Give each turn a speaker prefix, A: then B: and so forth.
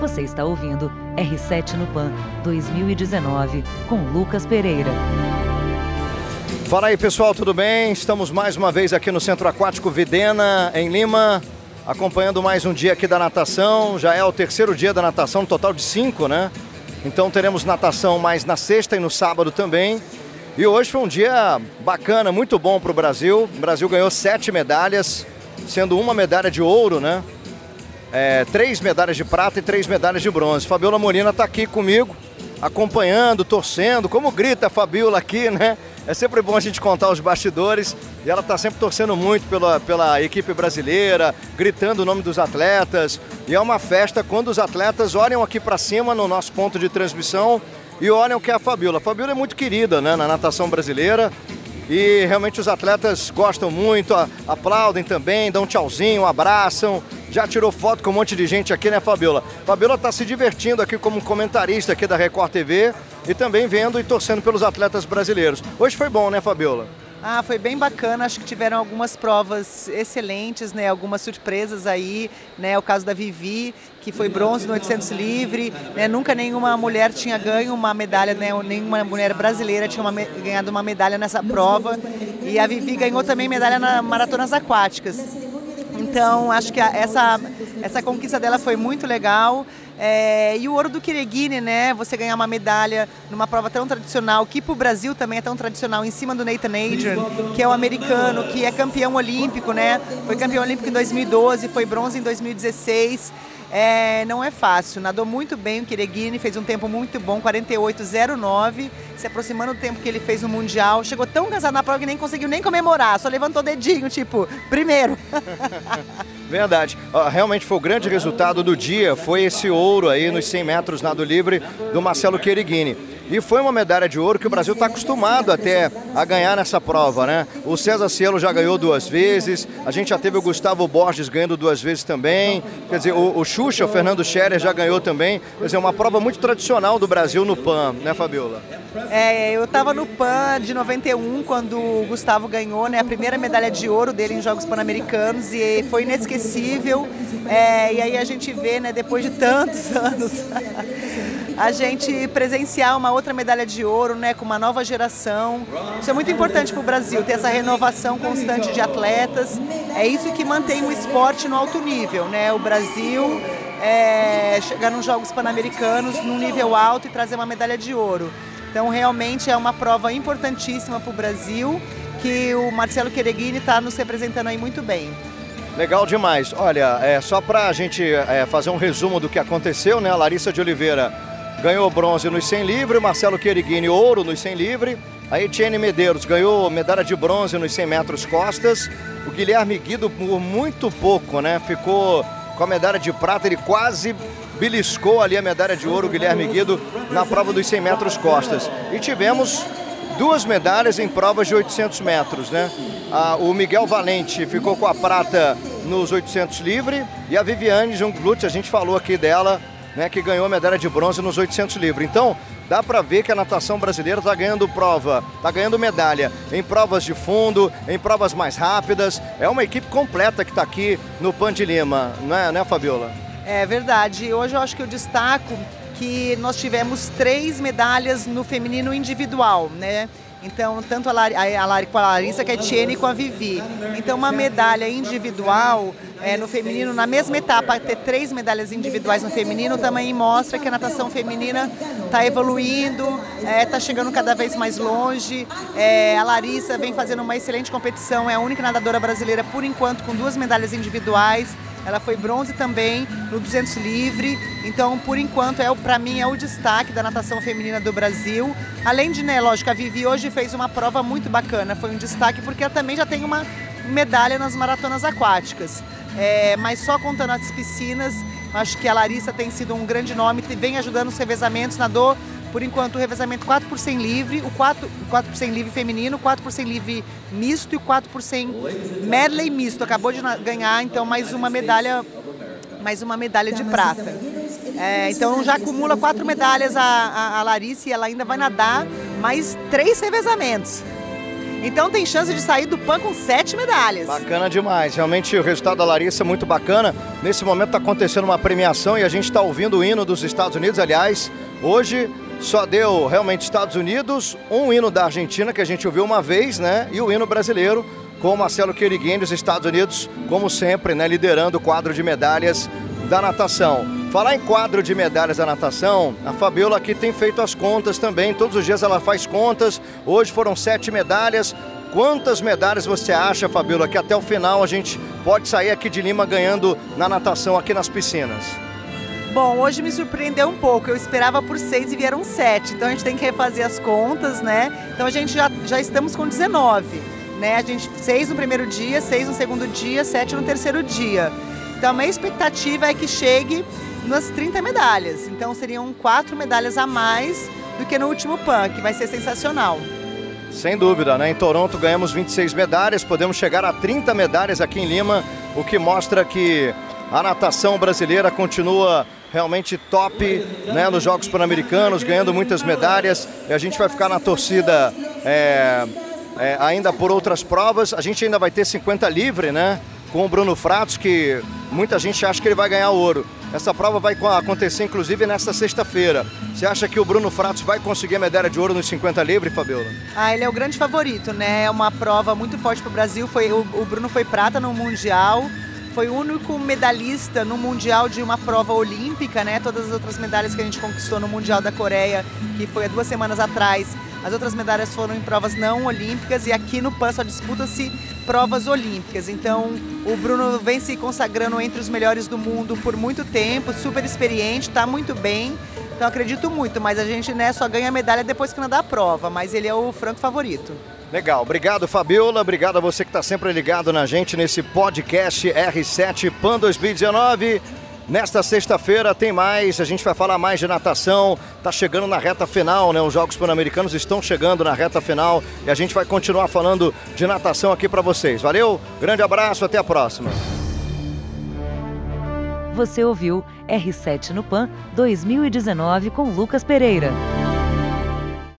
A: Você está ouvindo R7 no Pan 2019 com Lucas Pereira.
B: Fala aí pessoal, tudo bem? Estamos mais uma vez aqui no Centro Aquático Videna, em Lima, acompanhando mais um dia aqui da natação. Já é o terceiro dia da natação, um total de cinco, né? Então teremos natação mais na sexta e no sábado também. E hoje foi um dia bacana, muito bom para o Brasil. O Brasil ganhou sete medalhas, sendo uma medalha de ouro, né? É, três medalhas de prata e três medalhas de bronze. Fabiola Molina está aqui comigo, acompanhando, torcendo. Como grita a Fabiola aqui, né? É sempre bom a gente contar os bastidores e ela está sempre torcendo muito pela, pela equipe brasileira, gritando o nome dos atletas. E é uma festa quando os atletas olham aqui para cima no nosso ponto de transmissão e olham que é a Fabiola. A Fabiola é muito querida né, na natação brasileira e realmente os atletas gostam muito, aplaudem também, dão um tchauzinho, abraçam já tirou foto com um monte de gente aqui, né, Fabiola? Fabiola está se divertindo aqui como comentarista aqui da Record TV e também vendo e torcendo pelos atletas brasileiros. Hoje foi bom, né, Fabiola?
C: Ah, foi bem bacana, acho que tiveram algumas provas excelentes, né? Algumas surpresas aí, né? O caso da Vivi, que foi bronze no 800 livre, né? Nunca nenhuma mulher tinha ganho uma medalha, né? Nenhuma mulher brasileira tinha uma, ganhado uma medalha nessa prova. E a Vivi ganhou também medalha na maratonas aquáticas. Então, acho que essa, essa conquista dela foi muito legal. É, e o ouro do Kireguine, né? Você ganhar uma medalha numa prova tão tradicional, que para o Brasil também é tão tradicional, em cima do Nathan Adrian, que é o americano, que é campeão olímpico, né? Foi campeão olímpico em 2012, foi bronze em 2016. É, não é fácil, nadou muito bem o Kireguini, fez um tempo muito bom, 48,09, se aproximando do tempo que ele fez no Mundial. Chegou tão cansado na prova que nem conseguiu nem comemorar, só levantou o dedinho, tipo, primeiro.
B: Verdade. Realmente foi o grande resultado do dia, foi esse ouro aí nos 100 metros nado livre do Marcelo Queriguini. E foi uma medalha de ouro que o Brasil está acostumado até a ganhar nessa prova, né? O César Cielo já ganhou duas vezes, a gente já teve o Gustavo Borges ganhando duas vezes também. Quer dizer, o, o Xuxa, o Fernando Scherer já ganhou também. Quer dizer, uma prova muito tradicional do Brasil no PAN, né, Fabiola?
C: É, eu estava no PAN de 91 quando o Gustavo ganhou né, a primeira medalha de ouro dele em Jogos Pan-Americanos e foi inesquecível. É, e aí a gente vê, né, depois de tantos anos, a gente presenciar uma outra medalha de ouro, né, com uma nova geração. Isso é muito importante para o Brasil, ter essa renovação constante de atletas. É isso que mantém o esporte no alto nível, né? O Brasil é, chegar nos Jogos Pan-Americanos num nível alto e trazer uma medalha de ouro. Então, realmente é uma prova importantíssima para o Brasil, que o Marcelo Quereguini está nos representando aí muito bem.
B: Legal demais. Olha, é, só para a gente é, fazer um resumo do que aconteceu, né? A Larissa de Oliveira ganhou bronze nos 100 livre, Marcelo Queriguini ouro nos 100 livre, a Etienne Medeiros ganhou medalha de bronze nos 100 metros costas, o Guilherme Guido por muito pouco, né? Ficou com a medalha de prata, ele quase beliscou ali a medalha de ouro, o Guilherme Guido, na prova dos 100 metros costas. E tivemos duas medalhas em provas de 800 metros, né? Ah, o Miguel Valente ficou com a prata nos 800 livre e a Viviane Junglut, a gente falou aqui dela, né, que ganhou a medalha de bronze nos 800 livre. Então, dá para ver que a natação brasileira está ganhando prova, está ganhando medalha em provas de fundo, em provas mais rápidas. É uma equipe completa que está aqui no Pan de Lima, não é, né, Fabiola?
C: É verdade. Hoje eu acho que eu destaco que nós tivemos três medalhas no feminino individual, né? Então, tanto a, Lari, a, a, com a Larissa, que é Tiene e com a Vivi. Então, uma medalha individual é, no feminino, na mesma etapa, ter três medalhas individuais no feminino também mostra que a natação feminina está evoluindo, está é, tá chegando cada vez mais longe. É, a Larissa vem fazendo uma excelente competição, é a única nadadora brasileira, por enquanto, com duas medalhas individuais. Ela foi bronze também no 200 livre. Então, por enquanto, é para mim é o destaque da natação feminina do Brasil. Além de, né, lógico, a Vivi hoje fez uma prova muito bacana. Foi um destaque porque ela também já tem uma medalha nas maratonas aquáticas. É, mas só contando as piscinas, acho que a Larissa tem sido um grande nome, vem ajudando os revezamentos, nadou por enquanto, o revezamento 4 por 100 livre, o 4, 4 por 100 livre feminino, 4 por 100 livre misto e o 4 por 100 medley misto. Acabou de ganhar, então, mais uma medalha, mais uma medalha de prata. É, então, já acumula quatro medalhas a, a, a Larissa e ela ainda vai nadar mais três revezamentos. Então tem chance de sair do PAN com sete medalhas.
B: Bacana demais. Realmente o resultado da Larissa é muito bacana. Nesse momento está acontecendo uma premiação e a gente está ouvindo o hino dos Estados Unidos. Aliás, hoje só deu realmente Estados Unidos, um hino da Argentina que a gente ouviu uma vez, né? E o hino brasileiro com o Marcelo Queriguin dos Estados Unidos, como sempre, né? Liderando o quadro de medalhas da natação. Falar em quadro de medalhas da natação, a Fabiola aqui tem feito as contas também. Todos os dias ela faz contas. Hoje foram sete medalhas. Quantas medalhas você acha, Fabiola, que até o final a gente pode sair aqui de Lima ganhando na natação aqui nas piscinas?
C: Bom, hoje me surpreendeu um pouco. Eu esperava por seis e vieram sete. Então a gente tem que refazer as contas, né? Então a gente já, já estamos com 19. Né? A gente seis no primeiro dia, seis no segundo dia, sete no terceiro dia. Então a minha expectativa é que chegue nas 30 medalhas. Então seriam quatro medalhas a mais do que no último PAN, que vai ser sensacional.
B: Sem dúvida, né? Em Toronto ganhamos 26 medalhas, podemos chegar a 30 medalhas aqui em Lima, o que mostra que a natação brasileira continua realmente top né, nos Jogos Pan-Americanos, ganhando muitas medalhas. E a gente vai ficar na torcida é, é, ainda por outras provas. A gente ainda vai ter 50 livre, né? Com o Bruno Fratos, que muita gente acha que ele vai ganhar ouro. Essa prova vai acontecer inclusive nesta sexta-feira. Você acha que o Bruno Fratos vai conseguir a medalha de ouro nos 50 livre, Fabiola?
C: Ah, ele é o grande favorito, né? É uma prova muito forte para o Brasil. Foi, o, o Bruno foi prata no Mundial foi o único medalhista no Mundial de uma prova olímpica, né? Todas as outras medalhas que a gente conquistou no Mundial da Coreia, que foi há duas semanas atrás, as outras medalhas foram em provas não olímpicas e aqui no PAN só disputa-se provas olímpicas. Então, o Bruno vem se consagrando entre os melhores do mundo por muito tempo, super experiente, está muito bem. Então, acredito muito, mas a gente né, só ganha medalha depois que nadar a prova, mas ele é o franco favorito.
B: Legal, obrigado Fabiola, obrigado a você que está sempre ligado na gente nesse podcast R7 Pan 2019. Nesta sexta-feira tem mais, a gente vai falar mais de natação, tá chegando na reta final, né? Os Jogos Pan-Americanos estão chegando na reta final e a gente vai continuar falando de natação aqui para vocês. Valeu? Grande abraço, até a próxima.
A: Você ouviu R7 no Pan 2019 com Lucas Pereira.